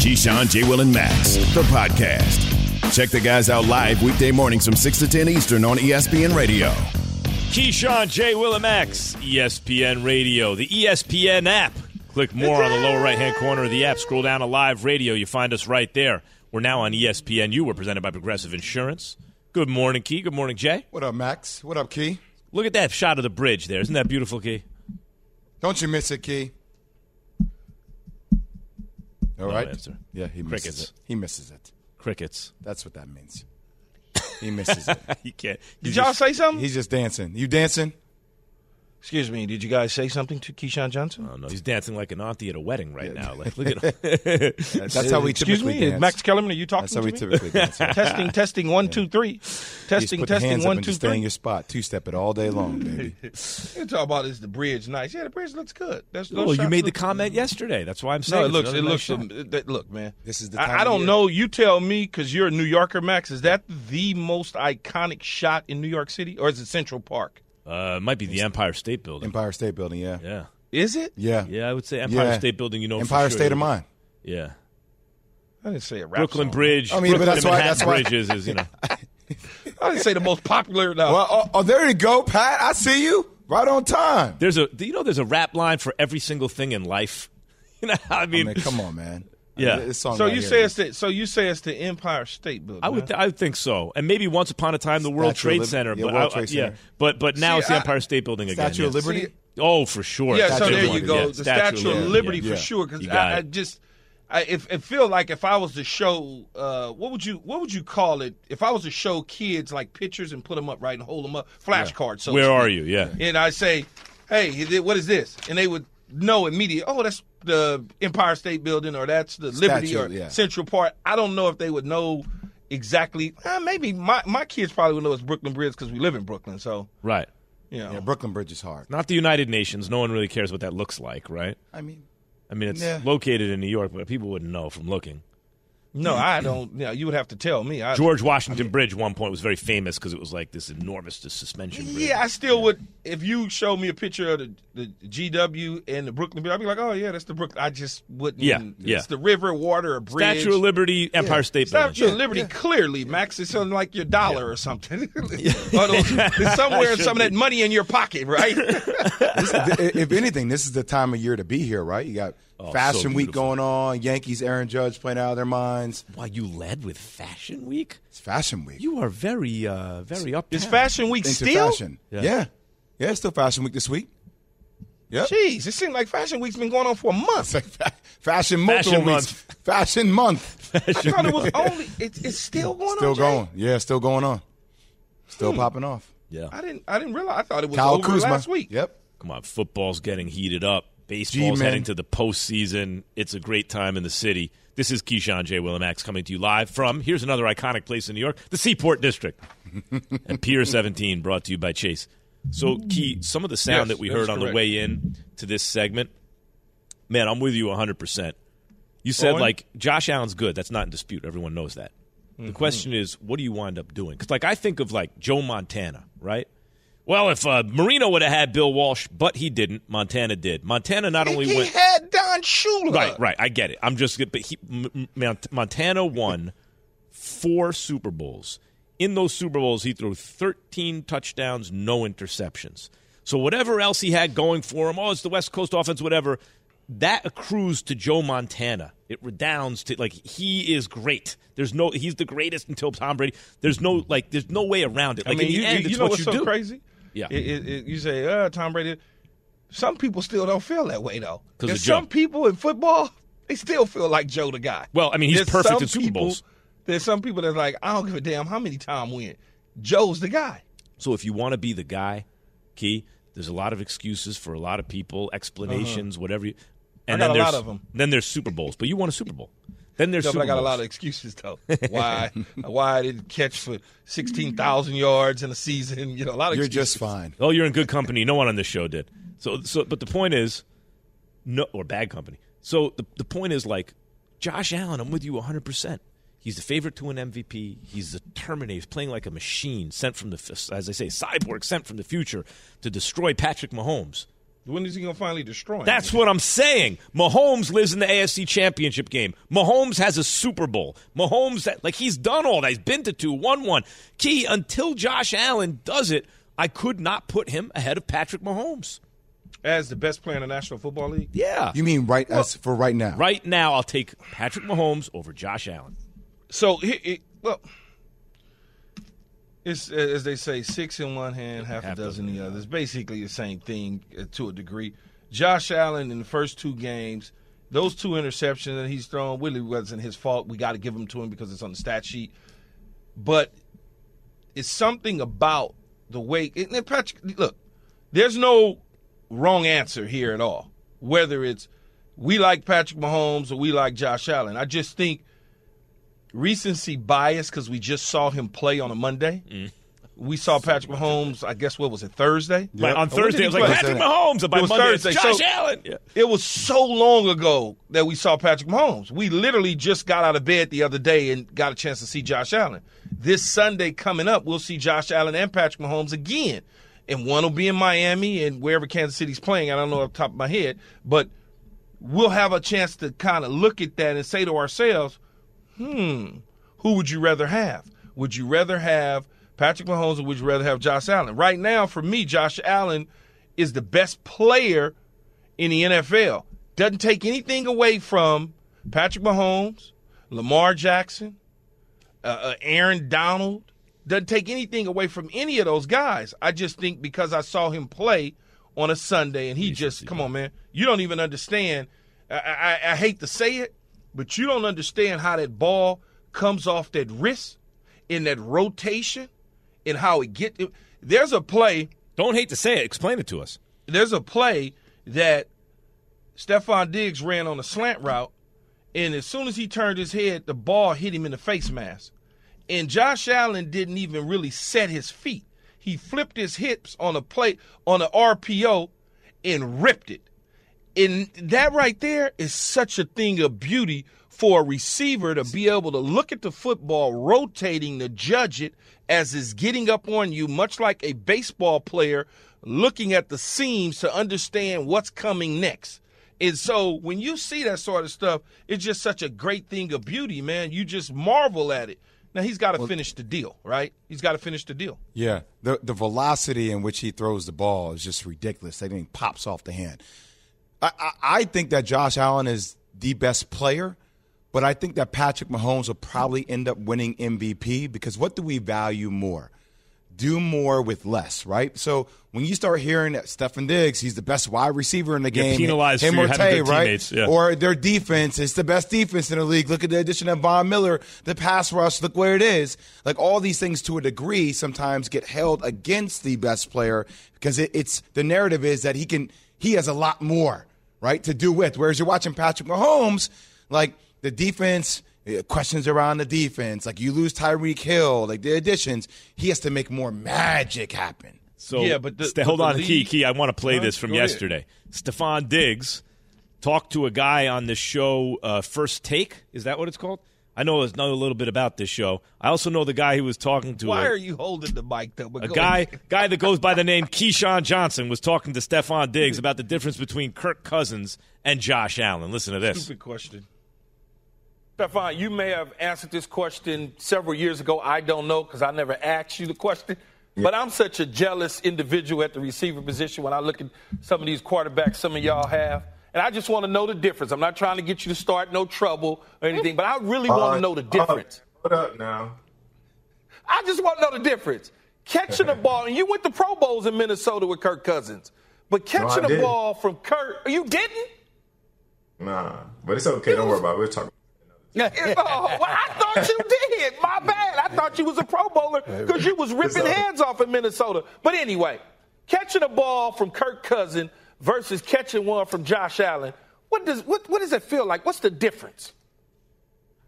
Keyshawn, J. Will, and Max, the podcast. Check the guys out live weekday mornings from 6 to 10 Eastern on ESPN Radio. Keyshawn, J. Willimax, ESPN Radio, the ESPN app. Click more on the lower right hand corner of the app. Scroll down to live radio. You find us right there. We're now on E ESPNU. We're presented by Progressive Insurance. Good morning, Key. Good morning, Jay. What up, Max? What up, Key? Look at that shot of the bridge there. Isn't that beautiful, Key? Don't you miss it, Key? All No right. answer. Yeah, he misses Crickets. it. He misses it. Crickets. That's what that means. He misses it. you can't. Did y'all say something? He's just dancing. You dancing? Excuse me. Did you guys say something to Keyshawn Johnson? Oh, no, he's dancing like an auntie at a wedding right now. Like, look at him. That's how we Excuse typically me, dance. Max Kellerman. Are you talking That's how to we me? typically dance. You testing, testing. One, two, three. just Testing, put the testing. hands up and two, just stay in your spot. Two step it all day long, baby. You talk about is the bridge nice? Yeah, the bridge looks good. That's those well, you made the look- comment yesterday. That's why I'm saying No, it looks. another It nice looks. shot. um, that- look, man. This is the time I, I don't know. You tell me, because you're a New Yorker, Max. Is that the most iconic shot in New York City, or is it Central Park? Uh, it might be the Empire State Building. Empire State Building, yeah. yeah. Is it? Yeah. Yeah, I would say Empire Yeah. State Building. You know, for Empire sure. State of Mind. Yeah, I didn't say a rap Brooklyn song. Bridge. I mean, but Brooklyn that's and why- Manhattan that's why- bridges is you know. I didn't say the most popular. No. Well, oh, oh, there you go, Pat. I see you. Right on time. There's a do you know there's a rap line for every single thing in life. You know, I I mean, mean, come on, man. Yeah. This song so right you here say it's the, so you say it's the Empire State Building. I would huh? I would think so, and maybe once upon a time the World Trade Lib- Center, yeah, but World I- Trade yeah, but but now See, it's the I- Empire State Building again. Statue of yes. Liberty. See, Oh, for sure. Yeah, so Statue of there you Liberty, go. yeah. The Statue Statue of of Liberty, Liberty yeah. for sure. Because I, I just, I, if it feel like if I was to show, uh, what would you what would you call it? If I was to show kids like pictures and put them up right and hold them up, flashcards. So Where are you? Yeah. And I say, hey, what is this? And they would know immediately. Oh, that's the Empire State Building, or that's the Liberty, Statue, or yeah. Central Park. I don't know if they would know exactly. Uh, maybe my my kids probably would know it's Brooklyn Bridge because we live in Brooklyn. So Right. you know. Yeah, Brooklyn Bridge is hard. Not the United Nations. No one really cares what that looks like, right? I mean, I mean, it's Yeah. located in New York, but people wouldn't know from looking. No, I don't. You, know, you would have to tell me. I, George Washington Bridge, one point, was very famous because it was like this enormous suspension bridge. Yeah, I still would. If you show me a picture of the, the GW and the Brooklyn Bridge, I'd be like, oh yeah, that's the Brooklyn. I just wouldn't. Yeah, yeah. It's the river, water, a bridge. Statue of Liberty, Empire State Building. Statue of Liberty, clearly, Max. It's something like your dollar or something. Or those- it's somewhere, some of that money in your pocket, right? this, if anything, this is the time of year to be here, right? You got Oh, Fashion so Week going on. Yankees, Aaron Judge playing out of their minds. Why you led with Fashion Week? It's Fashion Week. You are very, uh, very up. Is Fashion Week Into still? fashion. Yeah. Yeah. yeah. it's still Fashion Week this week. Yeah. Jeez, it seems like Fashion Week's been going on for a month. Like fa- fashion multiple Fashion weeks. Fashion month. I thought it was only. It's, it's still going Still on. Jay? going. Yeah, still going on. Still Hmm. popping off. Yeah. I didn't. I didn't realize. I thought it was Kyle over Kuzma. last week. Yep. Come on, football's getting heated up. Baseball's G-men. heading to the postseason. It's a great time in the city. This is Keyshawn J. Willimax coming to you live from here's another iconic place in New York, the Seaport District, and Pier 17, brought to you by Chase. So, Key, some of the sound Yes, that we heard on the way in to this segment, man, I'm with you 100. percent You said Owen? like Josh Allen's good. That's not in dispute. Everyone knows that. Mm-hmm. The question is, what do you wind up doing? Because like I think of like Joe Montana, right? Well, if uh, Marino would have had Bill Walsh, but he didn't, Montana did. Montana not only he went had Don Shula. right, right. I get it. I'm just, but he, M- M- Montana won four Super Bowls. In those Super Bowls, he threw 13 touchdowns, no interceptions. So whatever else he had going for him, oh, it's the West Coast offense, whatever. That accrues to Joe Montana. It redounds to like he is great. There's no he's the greatest until Tom Brady. There's no like there's no way around it. I mean, in the you, end, you, it's you know what what's you so do. crazy? Yeah. It, it, it, you say, uh, Tom Brady. Some people still don't feel that way though. 'Cause There's of Joe. some people in football, they still feel like Joe the guy. Well, I mean, he's There's perfect in Super people- Bowls. There's some people that's like, I don't give a damn how many Tom win. Joe's the guy. So if you want to be the guy, Key, there's a lot of excuses for a lot of people, explanations, whatever. You, and Uh-huh. Then a lot there's then there's Super Bowls, but you won a Super Bowl. Then there's no, but I got a lot of excuses though. Why? why I didn't catch for sixteen thousand yards in a season? You know, a lot of You're excuses. just fine. Oh, you're in good company. No one on this show did. So, so, but the point is, no, or bad company. So the the point is like, Josh Allen, I'm with you 100. percent He's the favorite to an MVP. He's the Terminator. He's playing like a machine, sent from the, as I say, cyborg sent from the future to destroy Patrick Mahomes. When is he gonna finally destroy? him? That's what I'm saying. Mahomes lives in the AFC Championship game. Mahomes has a Super Bowl. Mahomes, like he's done all that. He's been to two, won one. Key until Josh Allen does it, I could not put him ahead of Patrick Mahomes. as the best player in the National Football League. Yeah. You mean right as for right now? Right now, I'll take Patrick Mahomes over Josh Allen. So, he, he- well, it's as they say, six in one hand, half, Half a dozen in the other. It's basically the same thing uh, to a degree. Josh Allen in the first two games, those two interceptions that he's thrown really wasn't his fault. We got to give them to him because it's on the stat sheet. But it's something about the way. And then Patrick, look, there's no wrong answer here at all. Whether it's we like Patrick Mahomes or we like Josh Allen, I just think recency bias because we just saw him play on a Monday. Mm. We saw Patrick Mahomes. I guess what was it Thursday? On And when did Thursday, it was like, play? Patrick Mahomes. And by It was Monday, it's Thursday, Josh so- Allen. Yeah. It was so long ago that we saw Patrick Mahomes. We literally just got out of bed the other day and got a chance to see Josh Allen. This Sunday coming up, we'll see Josh Allen and Patrick Mahomes again. And one will be in Miami and wherever Kansas City's playing. I don't know off the top of my head. But we'll have a chance to kind of look at that and say to ourselves, hmm, who would you rather have? Would you rather have Patrick Mahomes or would you rather have Josh Allen? Right now, for me, Josh Allen is the best player in the NFL. Doesn't take anything away from Patrick Mahomes, Lamar Jackson, uh, uh, Aaron Donald. Doesn't take anything away from any of those guys. I just think because I saw him play on a Sunday and he just, come on, man, you don't even understand. I, I, I hate to say it, but you don't understand how that ball comes off that wrist in that rotation and how it get. There's a play Don't hate to say it. Explain it to us. there's a play that Stefon Diggs ran on a slant route, and as soon as he turned his head, the ball hit him in the face mask. And Josh Allen didn't even really set his feet. He flipped his hips on a plate on an RPO and ripped it. And that right there is such a thing of beauty for a receiver to be able to look at the football rotating to judge it as it's getting up on you, much like a baseball player looking at the seams to understand what's coming next. And so when you see that sort of stuff, it's just such a great thing of beauty, man. You just marvel at it. Now he's got to finish the deal, right? He's got to finish the deal. Yeah, the the velocity in which he throws the ball is just ridiculous. That thing pops off the hand. I, I, I think that Josh Allen is the best player, but I think that Patrick Mahomes will probably end up winning MVP because what do we value more? Do more with less, right? So when you start hearing that Stefon Diggs, he's the best wide receiver in the You're game. penalized him for or Tay, right? teammates, yeah. Or their defense is the best defense in the league. Look at the addition of Von Miller, the pass rush. Look where it is. Like all these things, to a degree, sometimes get held against the best player because it, it's the narrative is that he can he has a lot more right to do with. Whereas you're watching Patrick Mahomes, like the defense. eh, Questions around the defense, like you lose Tyreek Hill, like the additions, he has to make more magic happen. So Yeah, but the- st- but hold the on, Key, league- Key. I want to play Huh? this from Go yesterday. Stefon Diggs talked to a guy on the show, uh, First Take. Is that what it's called? I know know a little bit about this show. I also know the guy who was talking to Why are you holding the mic though? But a guy ahead. guy that goes by the name Keyshawn Johnson was talking to Stefon Diggs about the difference between Kirk Cousins and Josh Allen. Listen to this. Stupid question. Stefon, you may have answered this question several years ago. I don't know because I never asked you the question. But I'm such a jealous individual at the receiver position when I look at some of these quarterbacks some of y'all have. And I just want to know the difference. I'm not trying to get you to start no trouble or anything, but I really want to know the difference. Hold up now. I just want to know the difference. Catching the ball, and you went to Pro Bowls in Minnesota with Kirk Cousins, but catching the didn't. ball from Kirk, you didn't? Nah, but it's okay. Don't worry about it. We'll talk. oh, well, I thought you did. My bad. I thought you was a Pro Bowler because you was ripping all- hands off in Minnesota. But anyway, catching a ball from Kirk Cousin versus catching one from Josh Allen, what does what, what does it feel like? What's the difference?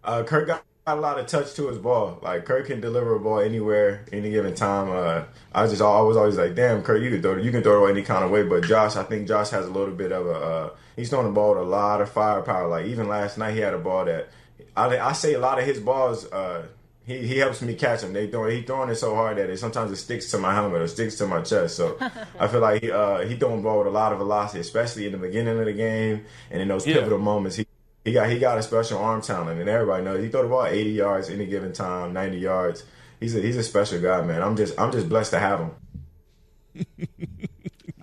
Uh, Kirk got a lot of touch to his ball. Like Kirk can deliver a ball anywhere, any given time. Uh, I just I was always like, damn, Kirk, you can throw you can throw it any kind of way. But Josh, I think Josh has a little bit of a uh, he's throwing the ball with a lot of firepower. Like even last night, he had a ball that I I say a lot of his balls. Uh, he, he helps me catch them. They throw he throwing it so hard that it sometimes it sticks to my helmet or sticks to my chest. So I feel like he uh, he throwing ball with a lot of velocity, especially in the beginning of the game and in those Yeah. pivotal moments. He he got he got a special arm talent, and everybody knows he throw the ball 80 yards any given time, 90 yards. He's a he's a special guy, man. I'm just I'm just blessed to have him.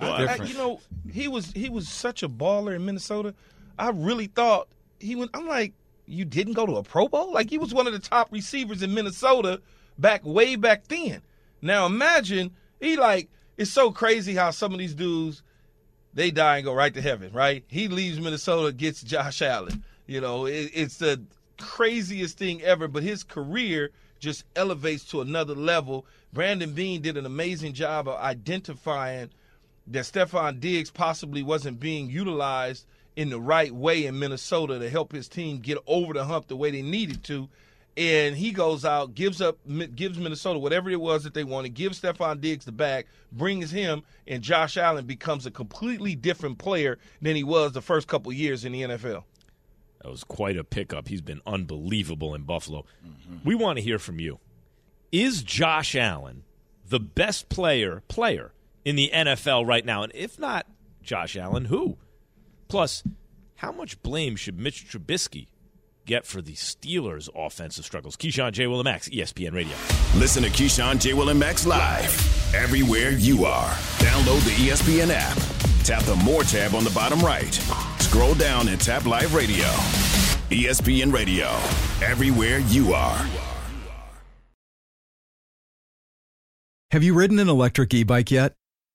I- you know, he was he was such a baller in Minnesota. I really thought he went. I'm like, you didn't go to a Pro Bowl? Like he was one of the top receivers in Minnesota back way back then. Now imagine he like it's so crazy how some of these dudes they die and go right to heaven, right? He leaves Minnesota, gets Josh Allen. You know, it, it's the craziest thing ever, but his career just elevates to another level. Brandon Beane did an amazing job of identifying that Stefon Diggs possibly wasn't being utilized in the right way in Minnesota to help his team get over the hump the way they needed to. And he goes out, gives up, gives Minnesota whatever it was that they wanted, gives Stefon Diggs the back, brings him, and Josh Allen becomes a completely different player than he was the first couple years in the NFL. That was quite a pickup. He's been unbelievable in Buffalo. We want to hear from you. Is Josh Allen the best player player in the NFL right now? And if not Josh Allen, who? Plus, how much blame should Mitch Trubisky get for the Steelers' offensive struggles? Keyshawn J. Will Max, ESPN Radio. Listen to Keyshawn, J. Will, and Max live everywhere you are. Download the ESPN app. Tap the More tab on the bottom right. Scroll down and tap Live Radio. ESPN Radio, everywhere you are. Have you ridden an electric e bike yet?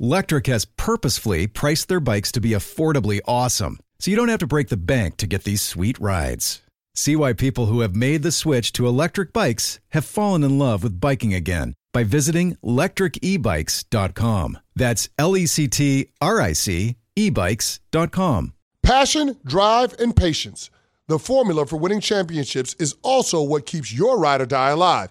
Lectric has purposefully priced their bikes to be affordably awesome, so you don't have to break the bank to get these sweet rides. See why people who have made the switch to electric bikes have fallen in love with biking again by visiting lectricebikes.com. That's L E C T R I C ebikes.com. Passion, drive, and patience. The formula for winning championships is also what keeps your ride or die alive.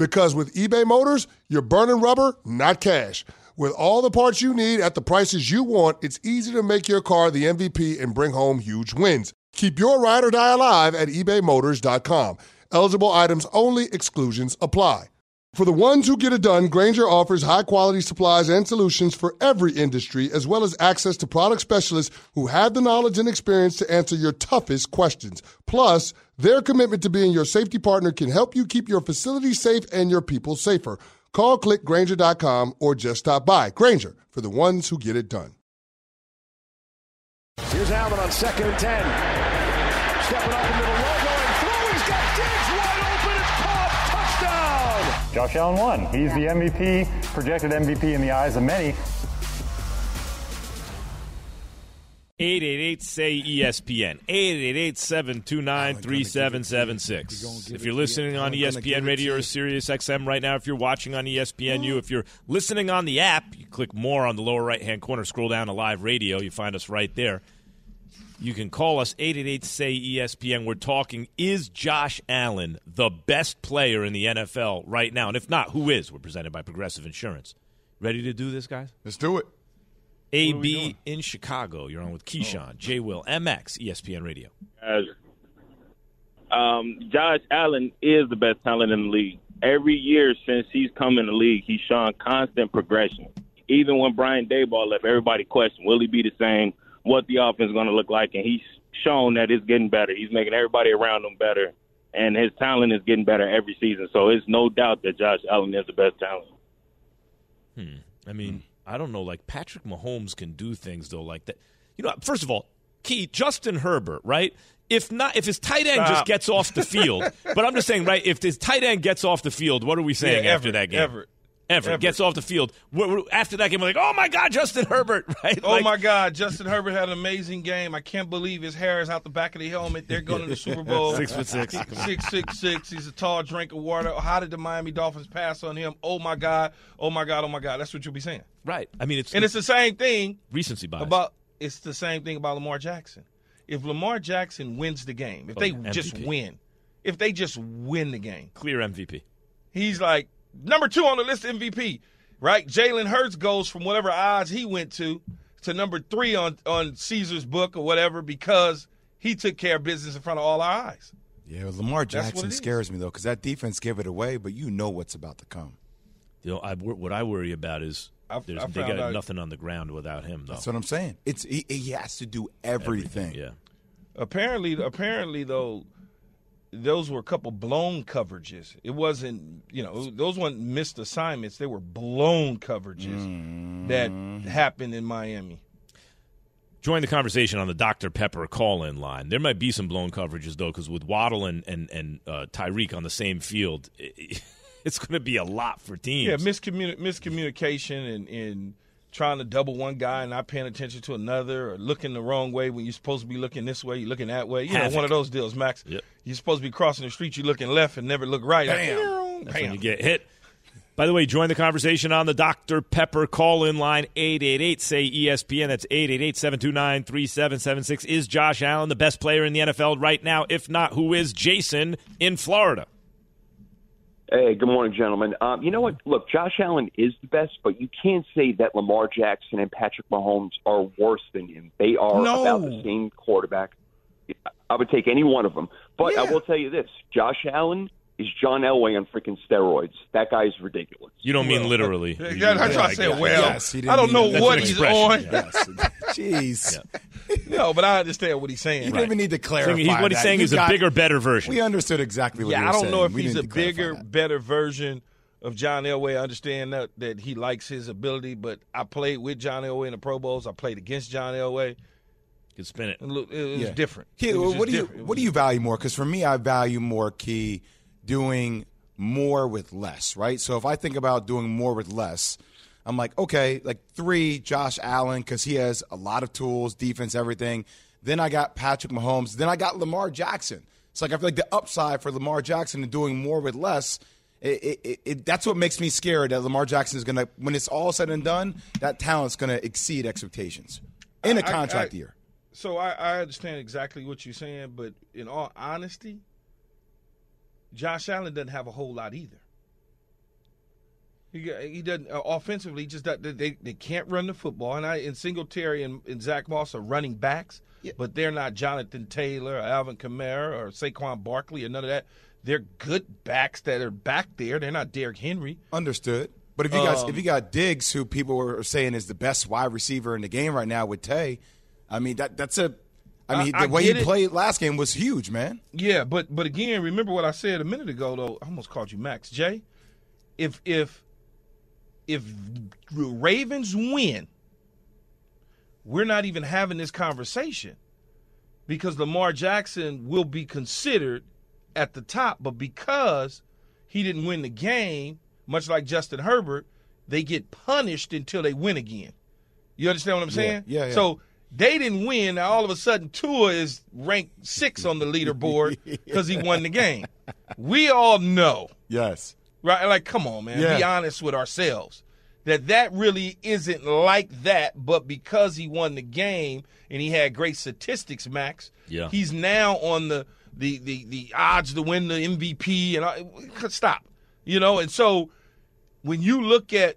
Because with eBay Motors, you're burning rubber, not cash. With all the parts you need at the prices you want, it's easy to make your car the MVP and bring home huge wins. Keep your ride or die alive at ebaymotors.com. Eligible items only, exclusions apply. For the ones who get it done, Grainger offers high quality supplies and solutions for every industry, as well as access to product specialists who have the knowledge and experience to answer your toughest questions. Plus, their commitment to being your safety partner can help you keep your facility safe and your people safer. Call clickgrainger.com or just stop by. Grainger for the ones who get it done. Here's Allen on second and ten. Stepping up into the low, going through. He's got Diggs wide open. It's caught. Touchdown. Josh Allen won. He's the MVP, projected MVP in the eyes of many. 888 say ESPN. 888 729 3776. If you're listening on ESPN Radio or Sirius XM right now, if you're watching on ESPN, ESPNU, if you're listening on the app, you click more on the lower right hand corner, scroll down to live radio, you find us right there. You can call us 888 say ESPN. We're talking is Josh Allen the best player in the NFL right now? And if not, who is? We're presented by Progressive Insurance. Ready to do this, guys? Let's do it. AB in Chicago. You're on with Oh. Keyshawn, J. Will, MX, ESPN Radio. guys. Um, Josh Allen is the best talent in the league. every year since he's come in the league, he's shown constant progression. Even when Brian Daboll left, everybody questioned, will he be the same? What the offense is going to look like? And he's shown that it's getting better. He's making everybody around him better, and his talent is getting better every season. So it's no doubt that Josh Allen is the best talent. Hmm. I mean, I don't know. Like Patrick Mahomes can do things though, like that. You know, first of all, key Justin Herbert, right? If not, if his tight end just gets off the field, but I'm just saying, right? If his tight end gets off the field, what are we saying Yeah, after Everett, that game? Everett. Everett Everett. gets off the field. We're- we're- after that game, we're like, oh my god, Justin Herbert, right? Oh Like, my God, Justin Herbert had an amazing game. I can't believe his hair is out the back of the helmet. They're going to the Super Bowl. Six foot six. Six six six. He's a tall drink of water. How did the Miami Dolphins pass on him? Oh my God. Oh my God. Oh my God. That's what you'll be saying. Right. I mean, it's And it's the same thing recency bias. about. It's the same thing about Lamar Jackson. If Lamar Jackson wins the game, if Oh, they MVP. just win, if they just win the game, clear MVP. he's like number two on the list MVP, right? Jalen Hurts goes from whatever odds he went to to number three on on Caesar's book or whatever because he took care of business in front of all our eyes. Yeah, Lamar That's what Jackson scares me though, because that defense gave it away, but you know what's about to come. You know, I, what I worry about is I've- there's, I they got out- nothing on the ground without him, though. That's what I'm saying. It's he, he has to do everything. Yeah. Apparently, apparently though, those were a couple blown coverages. It wasn't, you know, those weren't missed assignments. They were blown coverages that happened in Miami. Join the conversation on the Dr. Pepper call-in line. There might be some blown coverages though, because with Waddle and and and uh, Tyreek on the same field, it, it's going to be a lot for teams. Yeah, miscommuni- miscommunication and, and trying to double one guy and not paying attention to another or looking the wrong way when you're supposed to be looking this way, you're looking that way. You know, Havoc. one of those deals, Max. Yep. You're supposed to be crossing the street, you're looking left and never look right. Bam. That's when you get hit. By the way, join the conversation on the Dr. Pepper call in line 888 say ESPN. That's 888 729 3776. Is Josh Allen the best player in the NFL right now? If not, who is Jason in Florida? Hey, good morning, gentlemen. Um, you know what? Look, Josh Allen is the best, but you can't say that Lamar Jackson and Patrick Mahomes are worse than him. They are No. about the same quarterback. I would take any one of them. But I will tell you this Josh Allen is John Elway on freaking steroids. That guy's ridiculous. You don't mean literally. Yeah, yeah, that's why I said, well, Yes, I don't know what he's expression, on. yeah. Jeez. No, but I understand what he's saying. You don't even need to clarify. he- what he's that. saying You is a bigger, better version. We understood exactly what yeah, you I don't saying. know if We he's a bigger, that. better version of John Elway. I understand that that he likes his ability, but I played with John Elway in the Pro Bowls. I played against John Elway. Could spin it. And look, it was Yeah. different. Key, It was what do you different. It what do you value more? Because for me, I value more key doing more with less. Right. So if I think about doing more with less, I'm like, okay, like three, Josh Allen, because he has a lot of tools, defense, everything. Then I got Patrick Mahomes. Then I got Lamar Jackson. It's like I feel like the upside for Lamar Jackson and doing more with less. It, it, it, that's what makes me scared that Lamar Jackson is going to, when it's all said and done, that talent's going to exceed expectations in a contract I- year. So I, I understand exactly what you're saying, but in all honesty, Josh Allen doesn't have a whole lot either. He, he doesn't uh, offensively. Just that they they can't run the football, and I and Singletary and, and Zach Moss are running backs, but they're not Jonathan Taylor, or Alvin Kamara, or Saquon Barkley, or none of that. They're good backs that are back there. They're not Derrick Henry. Understood. But if you guys, Um, if you got Diggs, who people are saying is the best wide receiver in the game right now with Tay, I mean that that's a, I mean I- the way he it. played last game was huge, man. Yeah, but but again, remember what I said a minute ago though. I almost called you Max Jay. If if if the Ravens win, we're not even having this conversation because Lamar Jackson will be considered at the top, but because he didn't win the game, much like Justin Herbert, they get punished until they win again. You understand what I'm saying? yeah, yeah. So they didn't win. Now all of a sudden, Tua is ranked six on the leaderboard because he won the game. We all know, Yes. right? Like, come on, man. Be honest with ourselves. That that really isn't like that, but because he won the game and he had great statistics, Max. Yeah. He's now on the the the the odds to win the MVP and I, stop. You know, and so when you look at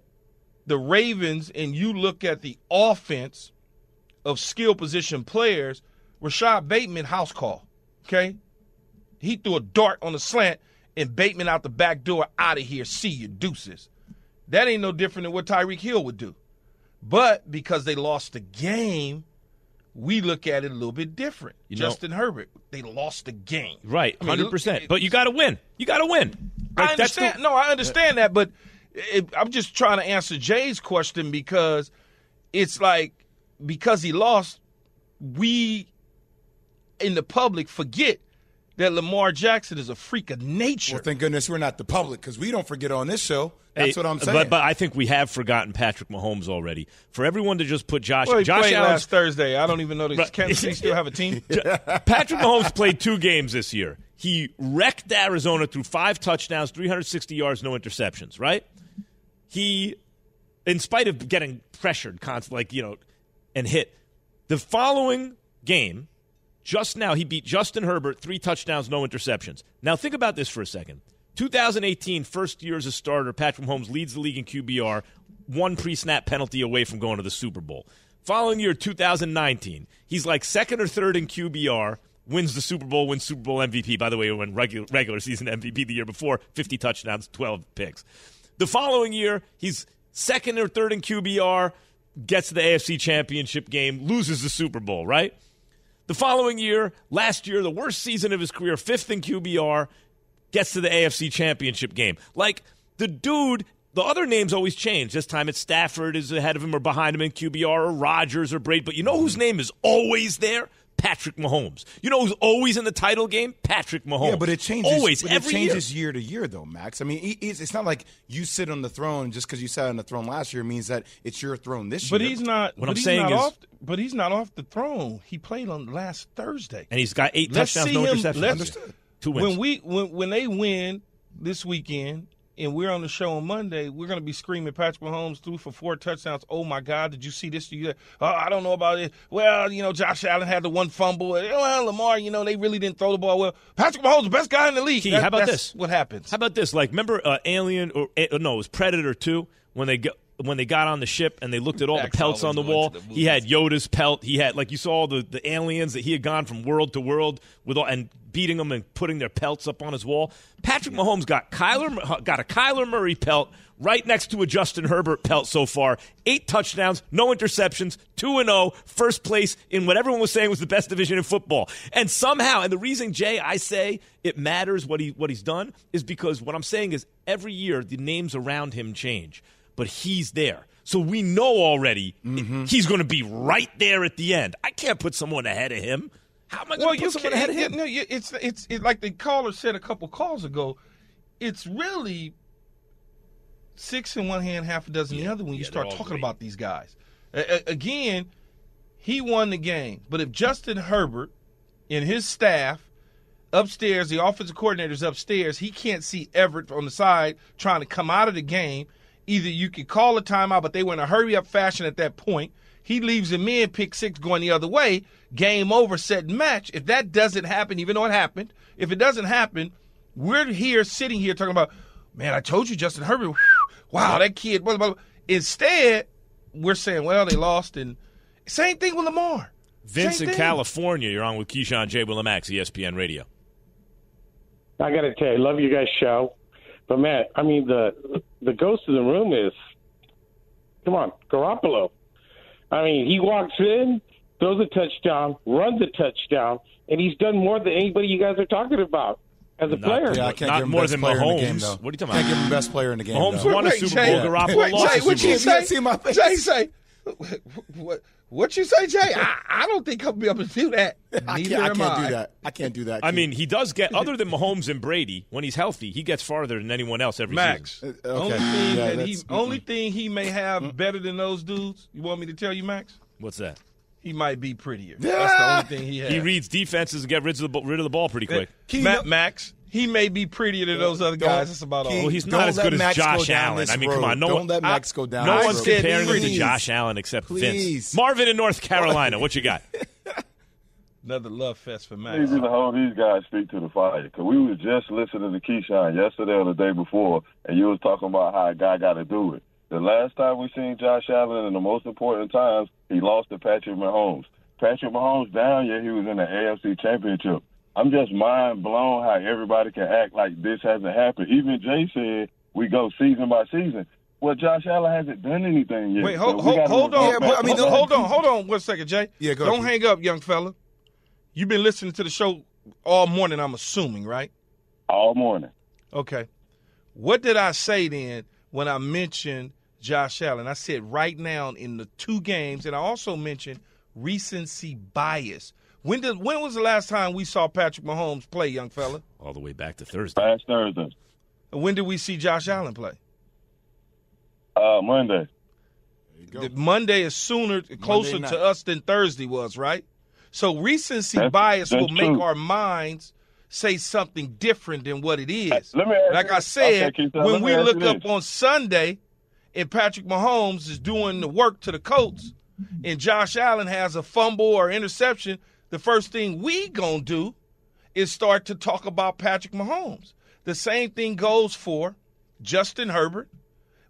the Ravens and you look at the offense of skill position players, Rashod Bateman house call. Okay? He threw a dart on the slant and Bateman out the back door, out of here, see you, deuces. That ain't no different than what Tyreek Hill would do. But because they lost the game, we look at it a little bit different. You know- Justin Herbert, they lost the game. Right, I mean, hundred percent. But you got to win. You got to win. Like, I that's the- understand. no, I understand that, but it, I'm just trying to answer Jay's question because it's like because he lost, we in the public forget that Lamar Jackson is a freak of nature. Well, thank goodness we're not the public because we don't forget on this show. That's Hey, what I'm saying. But, but I think we have forgotten Patrick Mahomes already. For everyone to just put Josh, well, he Josh played Allen's last Thursday. I don't even know. Does Right. Kansas City still have a team? Patrick Mahomes played two games this year. He wrecked Arizona threw five touchdowns, 360 yards, no interceptions, right? He, in spite of getting pressured constantly, like, you know, and hit, the following game, just now, he beat Justin Herbert, three touchdowns, no interceptions. Now, think about this for a second. 2018, first year as a starter, Patrick Mahomes leads the league in QBR, one pre snap penalty away from going to the Super Bowl. Following year, 2019, he's like second or third in QBR, wins the Super Bowl, wins Super Bowl MVP. By the way, he won regular, regular season MVP the year before, 50 touchdowns, 12 picks. The following year, he's second or third in QBR, gets to the AFC Championship game, loses the Super Bowl, right? The following year, last year, the worst season of his career, fifth in QBR, gets to the AFC Championship game. Like the dude, the other names always change. This time it's Stafford is ahead of him or behind him in QBR or Rodgers or Brady. But you know whose name is always there? Patrick Mahomes. You know who's always in the title game? Patrick Mahomes. Yeah, but it changes. always but every it year. changes year. to year, though, Max. I mean, it's, it's not like you sit on the throne just because you sat on the throne last year means that it's your throne this But year. he's not. What but I'm he's saying not is- off. But he's not off the throne. He played on last Thursday. and he's got 8 Let's touchdowns, see no him- interceptions. let's- Two wins. When we when when they win this weekend and we're on the show on Monday, we're going to be screaming Patrick Mahomes threw for four touchdowns. Oh my God, did you see this? Did You oh, I don't know about it. Well, you know, Josh Allen had the one fumble. Well, Lamar, you know, they really didn't throw the ball well. Patrick Mahomes, the best guy in the league. Key, That- how about this? What happens? How about this? Like, remember uh, Alien or uh, no, it was Predator Two when they got when they got on the ship and they looked at all Max the pelts on the wall. the he had Yoda's pelt. He had like you saw all the the aliens that he had gone from world to world with all and beating them and putting their pelts up on his wall. Patrick Mahomes got Kyler uh, got a Kyler Murray pelt right next to a Justin Herbert pelt so far. Eight touchdowns, no interceptions, 2 and 0, first place in what everyone was saying was the best division in football. And somehow, and the reason Jay I say it matters what he what he's done is because what I'm saying is every year the names around him change, but he's there. So we know already Mm-hmm. he's going to be right there at the end. I can't put someone ahead of him. How am I going well, to you put someone ahead of him? No, it's it's it, like the caller said a couple calls ago. It's really six in one hand, half a dozen in the other when you yeah, start talking great. about these guys. A- again, he won the game, but if Justin Herbert and his staff upstairs, the offensive coordinator's upstairs, he can't see Everett on the side trying to come out of the game. Either you could call a timeout, but they were in a hurry up fashion at that point. He leaves him in, pick six going the other way. Game over, set match. If that doesn't happen, even though it happened, if it doesn't happen, we're here sitting here talking about, man, I told you, Justin Herbert. whew, wow, that kid. Blah, blah, blah. Instead, we're saying, well, they lost, and same thing with Lamar. Vince Same in thing. California, you're on with Keyshawn J. Willimax, ESPN Radio. I got to tell you, love you guys' show, but man, I mean the the ghost in the room is, come on, Garoppolo. I mean, he walks in, throws a touchdown, runs a touchdown, and he's done more than anybody you guys are talking about as a Not- player. Yeah, I can't Not give him more best than player in the Mahomes. game, though. What are you talking about? Can't give him best player in the game. Mahomes though. won a Wait, Super Jay, Bowl. Garoppolo wait, lost Jay, a what Super you Bowl. say? See my face? Jay say, what, what you say, Jay? I, I don't think I'll be able to do that. I Neither can't, I can't I. do that. I can't do that. I mean, he does get other than Mahomes and Brady when he's healthy. He gets farther than anyone else every Max, season. Uh, okay. only thing Yeah, that he, that's- only thing he may have better than those dudes. You want me to tell you, Max? What's that? He might be prettier. That's the only thing he has. He reads defenses and get rid of the ball, rid of the ball pretty quick. Ma- Max, he may be prettier than those other guys. That's about all. Well, he's Don't as good as Max Josh Allen. I mean, come on, no Don't one, let Max go down No this one's road. comparing him to Josh Allen except Vince. Marvin in North Carolina, what you got? Another love fest for Max. Easy to hold these guys feet to the fire. Because we were just listening to Keyshawn yesterday or the day before, and you was talking about how a guy got to do it. The last time we seen Josh Allen, and the most important times, he lost to Patrick Mahomes. Patrick Mahomes down, yeah, he was in the AFC Championship. I'm just mind blown how everybody can act like this hasn't happened. Even Jay said we go season by season. Well, Josh Allen hasn't done anything yet. Wait, hold, we hold, hold on. go back I mean, to- hold on, hold on one second, Jay. Yeah, go Don't ahead. hang up, young fella. You've been listening to the show all morning, I'm assuming, right? all morning. Okay. What did I say then when I mentioned Josh Allen? I said right now in the two games, and I also mentioned recency bias. When did when was the last time we saw Patrick Mahomes play, young fella? All the way back to Thursday. Last Thursday, When did we see Josh Allen play? uh, Monday. The Monday is sooner closer night. to us than Thursday was, right? So recency That's- bias that's will make our minds say something different than what it is. Let me like you- I said, okay, when we look up this. on Sunday and Patrick Mahomes is doing the work to the Colts and Josh Allen has a fumble or interception, the first thing we gonna do is start to talk about Patrick Mahomes. The same thing goes for Justin Herbert.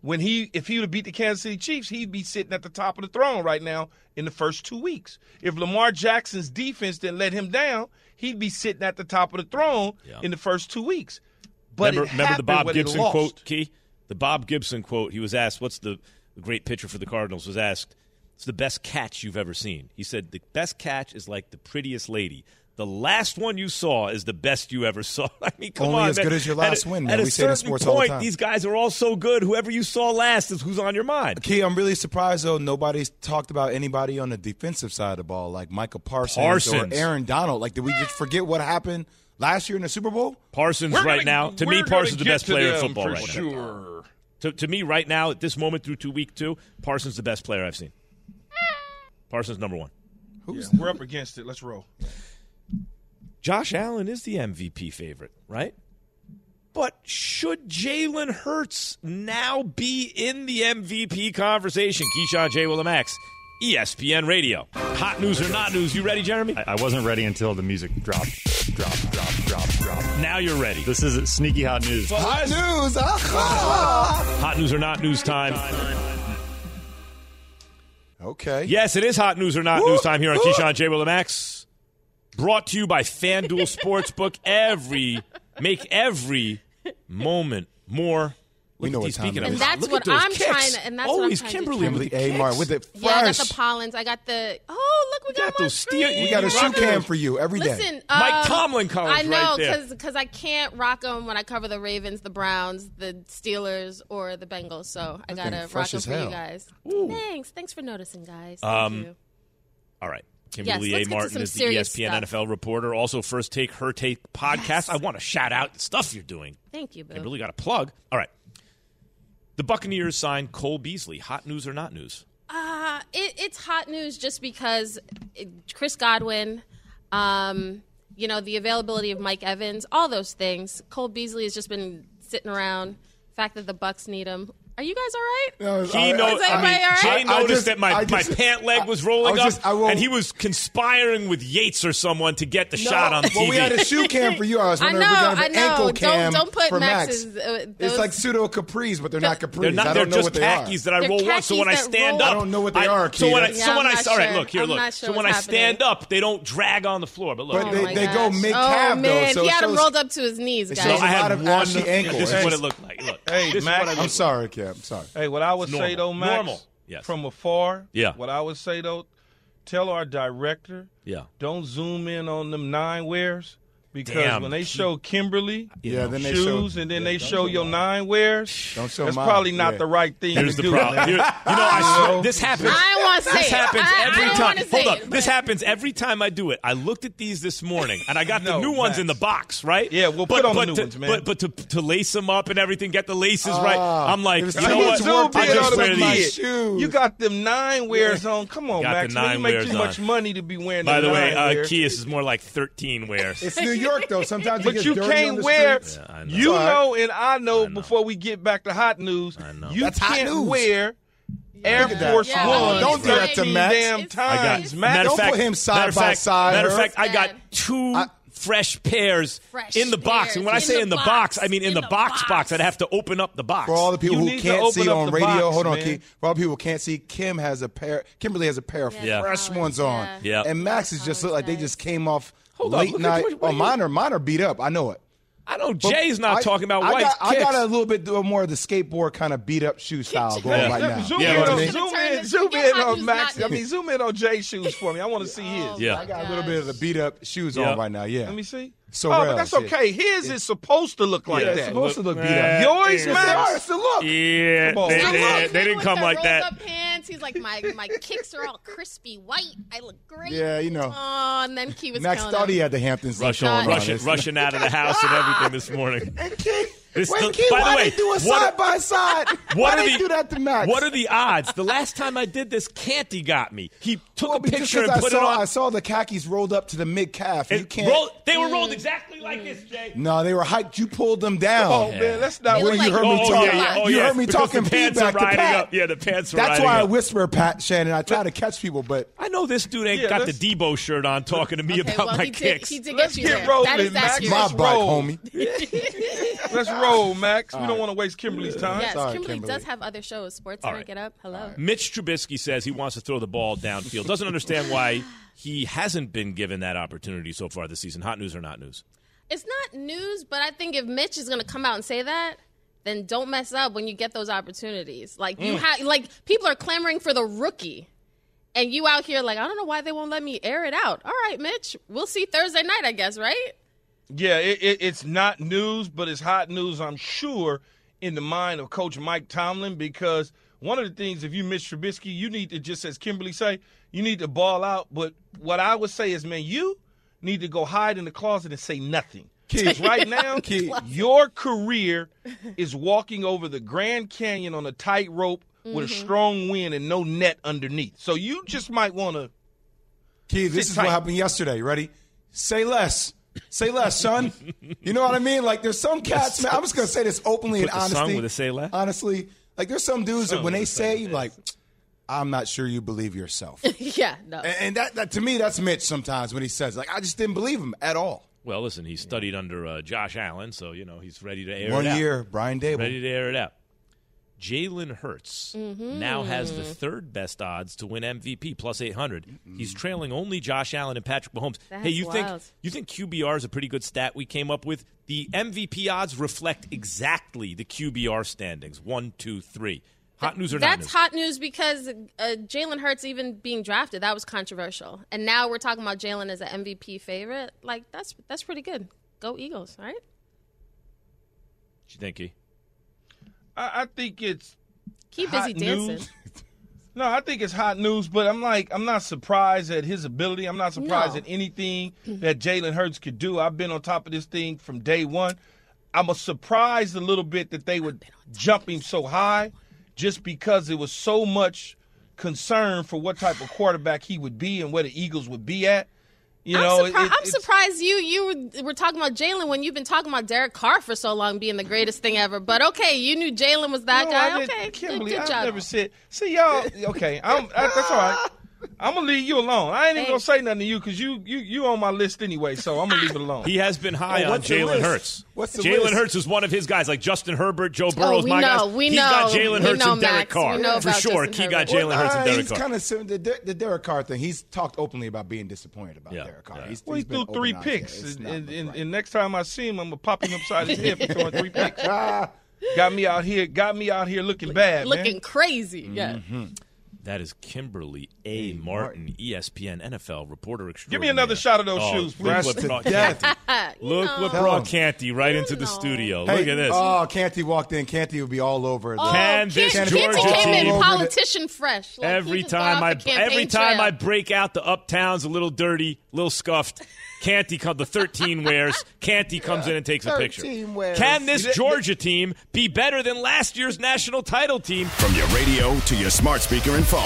When he, if he would have beat the Kansas City Chiefs, he'd be sitting at the top of the throne right now in the first two weeks. If Lamar Jackson's defense didn't let him down, he'd be sitting at the top of the throne Yeah. in the first two weeks. But remember, remember the Bob Gibson quote, Key? The Bob Gibson quote. He was asked, "What's the great pitcher for the Cardinals?" Was asked, "It's the best catch you've ever seen." He said, "The best catch is like the prettiest lady. The last one you saw is the best you ever saw." I mean, come Only on, as man. good as your last a- win, At man. a We say it in certain sports all the point, these guys are all so good. Whoever you saw last is who's on your mind. Key, I'm really surprised though. Nobody's talked about anybody on the defensive side of the ball, like Michael Parsons, Parsons. or Aaron Donald. Like, did we just forget what happened last year in the Super Bowl? Parsons We're right gonna- now, to me, Parsons is the best player in football for right now. sure. To, to me, right now, at this moment through two week two, Parsons the best player I've seen. Parsons number one. Yeah, we're up against it. Let's roll. Josh Allen is the MVP favorite, right? But should Jalen Hurts now be in the MVP conversation? Keyshawn J. Willimax, ESPN Radio. Hot news or not news? You ready, Jeremy? I, I wasn't ready until the music dropped, drop, drop, drop, drop. Now you're ready. This is sneaky hot news. Hot news. Hot news or not news time? Okay. Yes, it is hot news or not news time here on Keyshawn J. Willimax. Brought to you by FanDuel Sportsbook. Every make every moment more. We know at what these. time Speaking it of is. that, That's look what I'm kicks. trying to- and that's what I'm trying to Kimberley, do. with the Kimberley A. kicks. Martin with it Yeah, I got the Pollins. I got the. Oh, look, we got, got one those steel- we got a shoe cam for you every day. Listen, Mike um, Tomlin colors I know right because I can't rock them when I cover the Ravens, the Browns, the Steelers, or the Bengals. So I thing gotta rock them as for you guys. Ooh. Thanks, thanks for noticing, guys. Thank Um, you. All right. Kimberley let's A. Martin is the ESPN stuff. NFL reporter. Also, First Take, Her Take podcast. I want to shout out the stuff you're doing. Thank you, Boo. Kimberley got a plug. All right. The Buccaneers signed Cole Beasley. Hot news or not news? Uh, it, it's hot news just because it, Chris Godwin, um, you know, the availability of Mike Evans, all those things. Cole Beasley has just been sitting around. Fact that the Bucs need him. Are you guys all right? No, He I- know, Is I mean, everybody all right? Jay I- I noticed just- that my, just- my pant leg was rolling was up, just- I will- and he was conspiring with Yates or someone to get the shot on the TV. Well, we had a shoe cam for you. I was I wondering know, if we got I an know. ankle Don't- cam don't put for Max's, Max. uh, it's like pseudo capris, but they're not capris. They're not. I They're don't know just what they khakis are. that I They're roll once. So when I stand up, I don't know what they are, So when I, so when I I, all right, look here, look. so when I stand up, they don't drag on the floor. But look, Oh they- go gosh. mid-calf, oh, though, man. he had him rolled up to his knees, it guys. shows I a lot had of one. ashy ankle. This is what it looked like. Look, Hey, this is Max. what I I'm look sorry, Cap. I'm sorry. Hey, what I would Normal. say though, Max, Normal. Yes. from afar, Yeah. What I would say though, tell our director, Yeah. don't zoom in on them nine wears because Damn. when they show Kimberley, Yeah, then they shoes, show- and then yeah, they show show your mine. nine wears, Don't show that's mine. probably not Yeah. the right thing Here's to the do. problem. Here- you know, I swear, this happens. I want to say This it. happens I, every I time. want Hold up. it, This happens every time I do it. I looked at these this morning, and I got the new ones Max. in the box, right? Yeah, we'll but, put on the but new to, ones, man. But, but to, to lace them up and everything, get the laces right. Ah, I'm like, you know what? I just wear my these. shoes. You got them nine wears on. Come on, Max. you make too much money to be wearing. By the way, nine uh, wears. Kias is more like 13 wears. It's New York, though. Sometimes it But gets you dirty can't the wear. Yeah, know. You It's know, and I know, I know. Before we get back to hot news, I know. you That's can't news. wear Air Look at that. Force Yeah, One. don't do that to 13 Max. Damn It's- I got, times, Max. matter of Don't fact, put him side matter of by fact- side, Matter of fact, I got two I- fresh pairs Fresh in the box. And when I say in in the the box. box, I mean in, In the, the box, box box. I'd have to open up the box. For all the people You who can't see on radio, box, hold on, man. Key. For all the people who can't see, Kim has a pair. Kimberley has a pair of Yeah. fresh Solid, ones on, yeah. and Max is just Solid look like they just came off Hold on, late look night. what- what oh, you- mine are mine are beat up. I know it. I know But Jay's not I- talking about white got, I got a little bit more of the skateboard kind of beat up shoe style going Yeah. right now. Zoom Yeah, in, what I on, mean? zoom in, zoom in on Max. I mean, zoom in on Jay's shoes for me. I want to see his. Yeah. I got a little bit of the beat up shoes Yeah. on right now. Yeah. Let me see. So oh, but Rels, that's yeah. okay. His is supposed to look like Yeah, that. it's supposed to look beat up. Yours, Yeah. Max? It's a look. Yeah, Come they, they- look, they didn't come like that. Rolled-up. He's like, my my kicks are all crispy white. I look great. Yeah, you know. Oh, and then Key was Max killing thought him. he had the Hamptons look Rushing, going on. rushing, rushing out of the house and everything this morning. And Key, It's wait, the- Key, by the way, they do a what side are- by side? What Why are they the- do that to Max? What are the odds? The last time I did this, Canty got me. He took Well, a picture and I put saw, it on. I saw the khakis rolled up to the mid calf. You can't. rolled- they were rolled mm. exactly like this, Jay. no, they were hiked. You pulled them down. Oh, man, let's not. They When look you like heard me oh, talking, yeah, yeah. Oh, you yeah. heard me because talking pants feedback to Pat. up. Yeah, the pants are That's riding why I whisper, Pat Shannon. I try to catch people, but I know this dude ain't got the let's- Debo shirt on talking to me about my kicks. he did Let's get you there. rolling, that is Max. accurate. my Let's bike, homie. Let's roll, Max. We don't want to waste Kimberley's time. Yes, Sorry, Kimberley, Kimberley. does have other shows. Sports All Center, right. get up. Hello. Mitch Trubisky says he wants to throw the ball downfield. Doesn't understand why he hasn't been given that opportunity so far this season. Hot news or not news? It's not news, but I think if Mitch is going to come out and say that, then don't mess up when you get those opportunities. Like Mm. you have, like people are clamoring for the rookie, and you out here like I don't know why they won't let me air it out. All right, Mitch, we'll see Thursday night, I guess, right? Yeah, it, it, it's not news, but it's hot news, I'm sure, in the mind of Coach Mike Tomlin because one of the things, if you miss Trubisky, you need to, just as Kimberley say, you need to ball out. But what I would say is, man, you need to go hide in the closet and say nothing. Because right now, kid, your career is walking over the Grand Canyon on a tightrope with a mm-hmm. strong wind and no net underneath. So you just might want to Key, this is tight. what happened yesterday. Ready? Say less. Say less, son. You know what I mean? Like, there's some cats, man. I'm just gonna say this openly Put and the son honestly. with a say less? Honestly, like, there's some dudes that Son when with they a say, say like, I'm not sure you believe yourself. yeah, no. and and that, that to me, that's Mitch sometimes when he says, like, I just didn't believe him at all. Well, listen, he studied under uh, Josh Allen, so you know he's ready to air One it out. One year, Brian Daboll. ready to air it out. Jalen Hurts Mm-hmm. now has the third best odds to win MVP, plus 800. He's trailing only Josh Allen and Patrick Mahomes. hey, you wild. think you think QBR is a pretty good stat we came up with? The MVP odds reflect exactly the QBR standings. One, two, three. Hot news or not That's news? hot news because uh, Jalen Hurts even being drafted that was controversial, and now we're talking about Jalen as an MVP favorite. Like that's that's pretty good. Go Eagles, right? What you think, E? I, I think it's Keep hot busy dancing. news. No, I think it's hot news, but I'm like, I'm not surprised at his ability. I'm not surprised No. at anything that Jalen Hurts could do. I've been on top of this thing from day one. I'm a surprised a little bit that they would jump him so high, just because there was so much concern for what type of quarterback he would be and where the Eagles would be at. You know, I'm, surpri- it- I'm surprised you you were, were talking about Jalen when you've been talking about Derek Carr for so long being the greatest thing ever. But okay, you knew Jalen was that No, guy. I okay, Kimberley, good, good I've job. never said. See y'all. Okay, I'm, I, that's all right. I'm gonna leave you alone. I ain't even gonna say nothing to you because you you you on my list anyway. So I'm gonna leave it alone. He has been high Oh, on what's the Jalen? Hurts. What's the Jalen? Hurts is one of his guys, like Justin Herbert, Joe Burrow's Oh, we my know, guys. we He's got know, Jalen we Hurts know, and Derek Max. Carr We know for sure. Justin He got Herbert. Jalen Hurts and Uh, Derek he's kind of the, the, the Derek Carr thing. He's talked openly about being disappointed about Yeah, Derek Carr. yeah. He's, well, he he's threw three open on it. picks, and, not and, and, right. and next time I see him, I'm gonna pop him upside his head for throwing three picks. Got me out here, got me out here looking bad, Looking crazy. Yeah. That is Kimberley A. Martin, E ESPN NFL reporter extraordinaire. Give me another shot of those Oh, shoes, look please. what brought. Canty. Look know. what brought. Canty right into the studio. Hey, Look at this. Oh, Canty walked in. Canty would be all over. The, Oh, Can this Kid Georgia came team- in politician fresh. Like, every time I every time trail. I break out the uptowns a little dirty, a little scuffed. Canty comes the 13 wears. Canty comes in and takes a picture. wears. Can this Georgia team be better than last year's national title team? From your radio to your smart speaker and phone,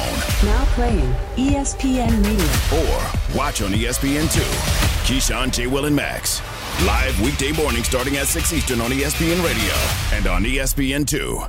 Now playing ESPN Radio. or watch on E ESPN2. Keyshawn, J. Will, and Max. Live weekday morning starting at 6 Eastern on ESPN Radio and on ESPN2.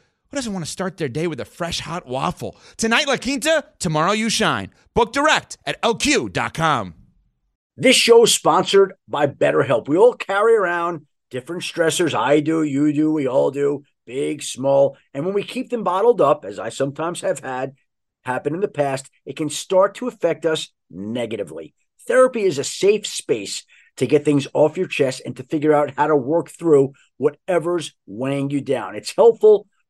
who doesn't want to start their day with a fresh hot waffle? Tonight, La Quinta, tomorrow, you shine. Book direct at lq.com. This show is sponsored by BetterHelp. We all carry around different stressors. I do, you do, we all do, big, small. And when we keep them bottled up, as I sometimes have had happen in the past, it can start to affect us negatively. Therapy is a safe space to get things off your chest and to figure out how to work through whatever's weighing you down. It's helpful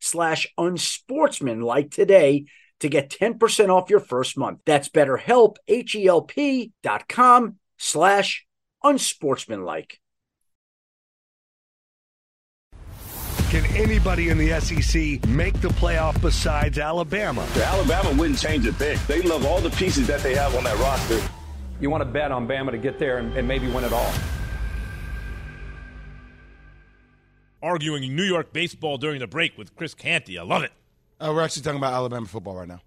slash unsportsmanlike today to get 10% off your first month. That's betterhelp, H-E-L-P dot com slash unsportsmanlike. Can anybody in the SEC make the playoff besides Alabama? Alabama wouldn't change a thing. They love all the pieces that they have on that roster. You want to bet on Bama to get there and, and maybe win it all. Arguing New York baseball during the break with Chris Canty. I love it. Uh, we're actually talking about Alabama football right now.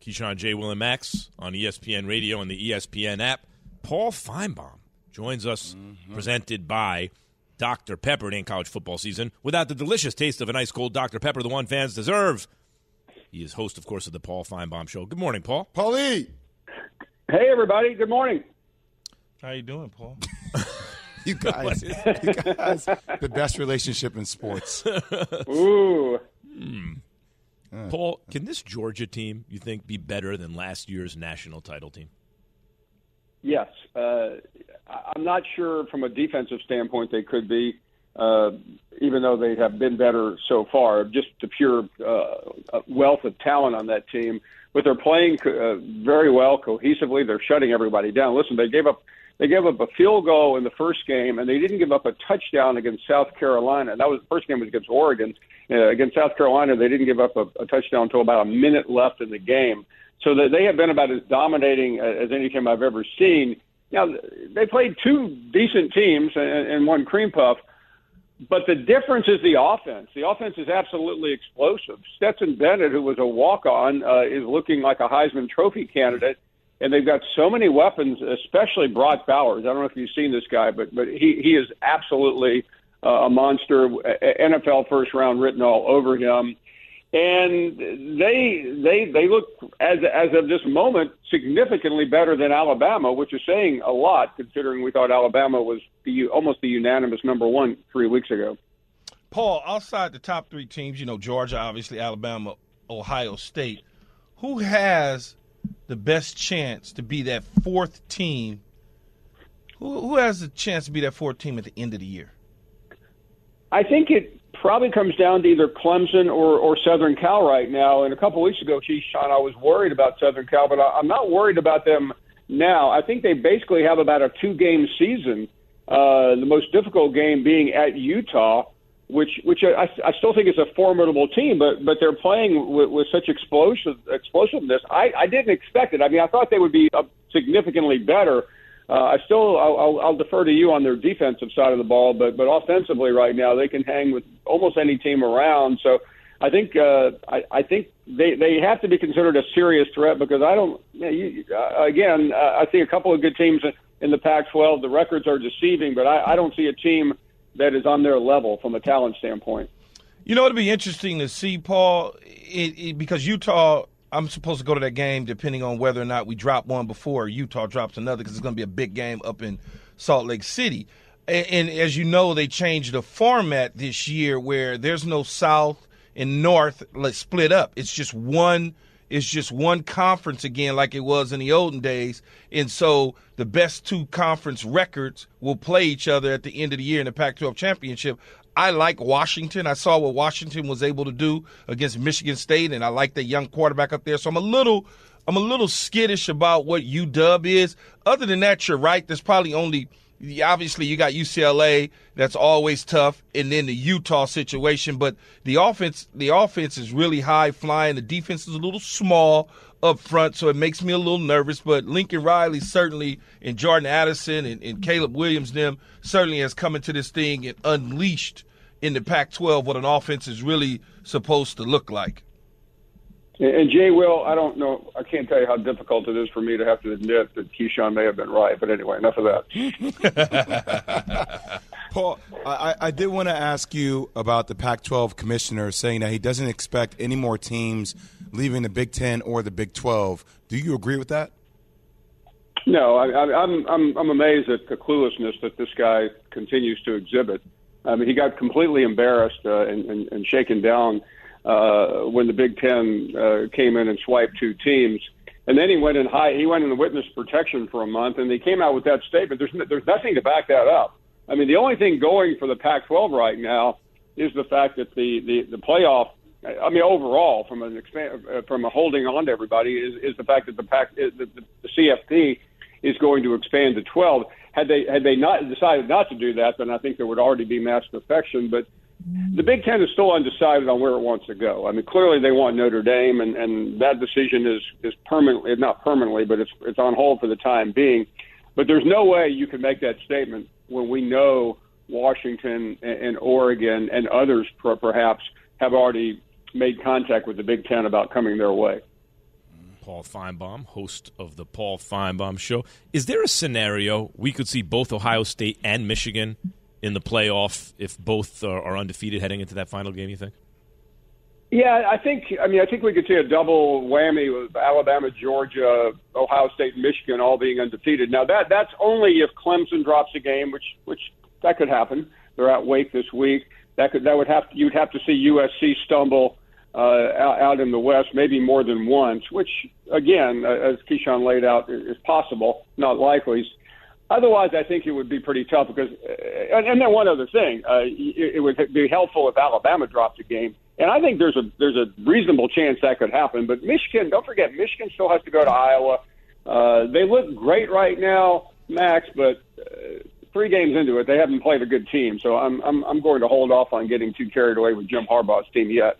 Keyshawn J. Will and Max on ESPN Radio and the ESPN app. Paul Finebaum joins us, presented by Dr. Pepper. It ain't college football season without the delicious taste of an ice cold Dr. Pepper, the one fans deserve. He is host, of course, of the Paul Finebaum Show. Good morning, Paul. Paulie. Hey, everybody. Good morning. How you doing, Paul? You guys, you guys, the best relationship in sports. Ooh. Hmm. Paul, can this Georgia team, you think, be better than last year's national title team? Yes. Uh, I- I'm not sure from a defensive standpoint they could be, uh, even though they have been better so far. Just the pure uh, wealth of talent on that team. But they're playing uh, very well cohesively. They're shutting everybody down. Listen, they gave up they gave up a field goal in the first game, and they didn't give up a touchdown against South Carolina. That was the first game was against Oregon. Uh, against South Carolina, they didn't give up a, a touchdown until about a minute left in the game. So that they have been about as dominating as any team I've ever seen. Now they played two decent teams and, and one cream puff, but the difference is the offense. The offense is absolutely explosive. Stetson Bennett, who was a walk-on, uh, is looking like a Heisman Trophy candidate and they've got so many weapons, especially Brock Bowers. I don't know if you've seen this guy, but but he he is absolutely uh, a monster. NFL first round written all over him, and they they they look as as of this moment significantly better than Alabama, which is saying a lot considering we thought Alabama was the almost the unanimous number one three weeks ago. Paul, outside the top three teams, you know Georgia, obviously Alabama, Ohio State, who has the best chance to be that fourth team? Who, who has the chance to be that fourth team at the end of the year? I think it probably comes down to either Clemson or, or Southern Cal right now. And a couple weeks ago, Keyshawn, I was worried about Southern Cal, but I, I'm not worried about them now. I think they basically have about a two game season. Uh, the most difficult game being at Utah, which which I, I still think is a formidable team, but but they're playing with, with such explosive explosiveness. I, I didn't expect it. I mean, I thought they would be significantly better. Uh, I still I'll, I'll, defer to you on their defensive side of the ball, but but offensively right now they can hang with almost any team around. So I think uh, I, I think they they have to be considered a serious threat because I don't. You, uh, again, uh, I see a couple of good teams in the Pac-12. The records are deceiving, but I, I don't see a team that is on their level from a talent standpoint. You know, it'd be interesting to see, Paul, it, it, because Utah. I'm supposed to go to that game depending on whether or not we drop one before Utah drops another because it's going to be a big game up in Salt Lake City. And, and as you know, they changed the format this year where there's no South and North like split up. It's just one. It's just one conference again, like it was in the olden days. And so the best two conference records will play each other at the end of the year in the Pac-12 championship. I like Washington. I saw what Washington was able to do against Michigan State, and I like that young quarterback up there. So I'm a little, I'm a little skittish about what UW is. Other than that, you're right. There's probably only obviously you got UCLA that's always tough and then the Utah situation but the offense the offense is really high flying. The defense is a little small up front so it makes me a little nervous but Lincoln Riley certainly and Jordan Addison and, and Caleb Williams them certainly has come into this thing and unleashed in the Pac-12 what an offense is really supposed to look like and Jay Will, I don't know. I can't tell you how difficult it is for me to have to admit that Keyshawn may have been right. But anyway, enough of that. Paul, I, I did want to ask you about the Pac 12 commissioner saying that he doesn't expect any more teams leaving the Big Ten or the Big 12. Do you agree with that? No, I, I, I'm, I'm, I'm amazed at the cluelessness that this guy continues to exhibit. I mean, he got completely embarrassed uh, and, and, and shaken down uh, when the Big Ten uh, came in and swiped two teams. And then he went in high. He went in the witness protection for a month, and they came out with that statement. There's there's nothing to back that up. I mean, the only thing going for the Pac-12 right now is the fact that the the, the playoff. I mean, overall, from an expand, uh, from a holding on to everybody, is, is the fact that the Pac, the, the, the CFP is going to expand to 12. Had they had they not decided not to do that, then I think there would already be mass defection. But the Big Ten is still undecided on where it wants to go. I mean, clearly they want Notre Dame, and, and that decision is is permanently, not permanently, but it's it's on hold for the time being. But there's no way you can make that statement when we know Washington and, and Oregon and others perhaps have already made contact with the Big Ten about coming their way. Paul Finebaum, host of the Paul Finebaum Show. Is there a scenario we could see both Ohio State and Michigan in the playoff if both are, undefeated heading into that final game? You think? Yeah, I think. I mean, I think we could see a double whammy with Alabama, Georgia, Ohio State, Michigan all being undefeated. Now that that's only if Clemson drops a game, which which that could happen. They're at Wake this week. That could that would have you'd have to see USC stumble uh, out, out in the West, maybe more than once. Which again, as Keyshawn laid out, is possible, not likely. Otherwise, I think it would be pretty tough because, and then one other thing, uh, it, it would be helpful if Alabama dropped a game, and I think there's a there's a reasonable chance that could happen. But Michigan, don't forget, Michigan still has to go to Iowa. Uh, they look great right now, Max, but uh, three games into it, they haven't played a good team. So I'm I'm I'm going to hold off on getting too carried away with Jim Harbaugh's team yet.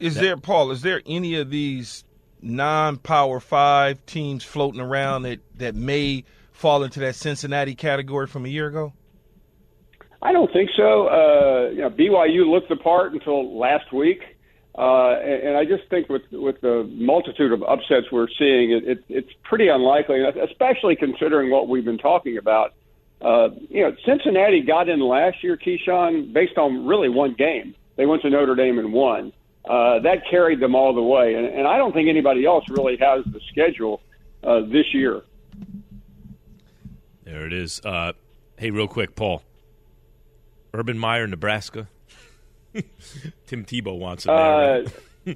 Is there, Paul? Is there any of these non-power five teams floating around that that may? Fall into that Cincinnati category from a year ago? I don't think so. Uh, you know, BYU looked the part until last week, uh, and, and I just think with with the multitude of upsets we're seeing, it, it, it's pretty unlikely, especially considering what we've been talking about. Uh, you know, Cincinnati got in last year, Keyshawn, based on really one game. They went to Notre Dame and won. Uh, that carried them all the way, and, and I don't think anybody else really has the schedule uh, this year. There it is. Uh, hey, real quick, Paul. Urban Meyer, Nebraska. Tim Tebow wants it. Uh,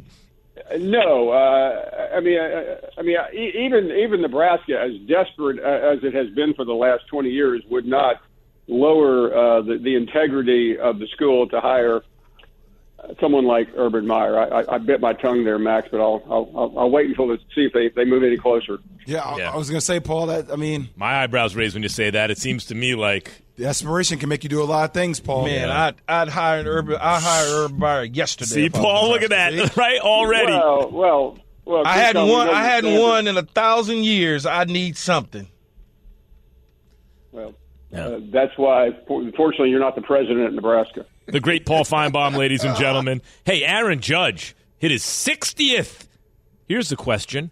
no, uh, I mean, I, I mean, even even Nebraska, as desperate as it has been for the last twenty years, would not lower uh, the, the integrity of the school to hire someone like Urban Meyer. I, I, I bit my tongue there, Max, but I'll I'll, I'll wait until to see if they, they move any closer. Yeah, I, I was going to say, Paul. That I mean, my eyebrows raise when you say that. It seems to me like the aspiration can make you do a lot of things, Paul. Man, yeah. I'd I'd hire Urban. I hire Urban Meyer yesterday. See, Paul, look at that, right already. Well, well, well. I hadn't won. I hadn't won in a thousand years. I need something. Well, yeah. uh, that's why. Fortunately, you're not the president of Nebraska the great Paul Finebaum, ladies and gentlemen. Hey, Aaron Judge hit his 60th. Here's the question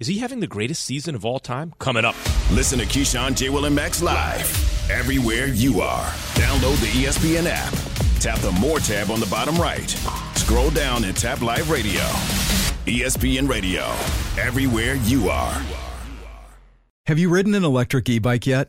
Is he having the greatest season of all time? Coming up. Listen to Keyshawn, J. Will, and Max live everywhere you are. Download the ESPN app. Tap the More tab on the bottom right. Scroll down and tap Live Radio. ESPN Radio, everywhere you are. Have you ridden an electric e bike yet?